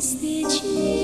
встречи.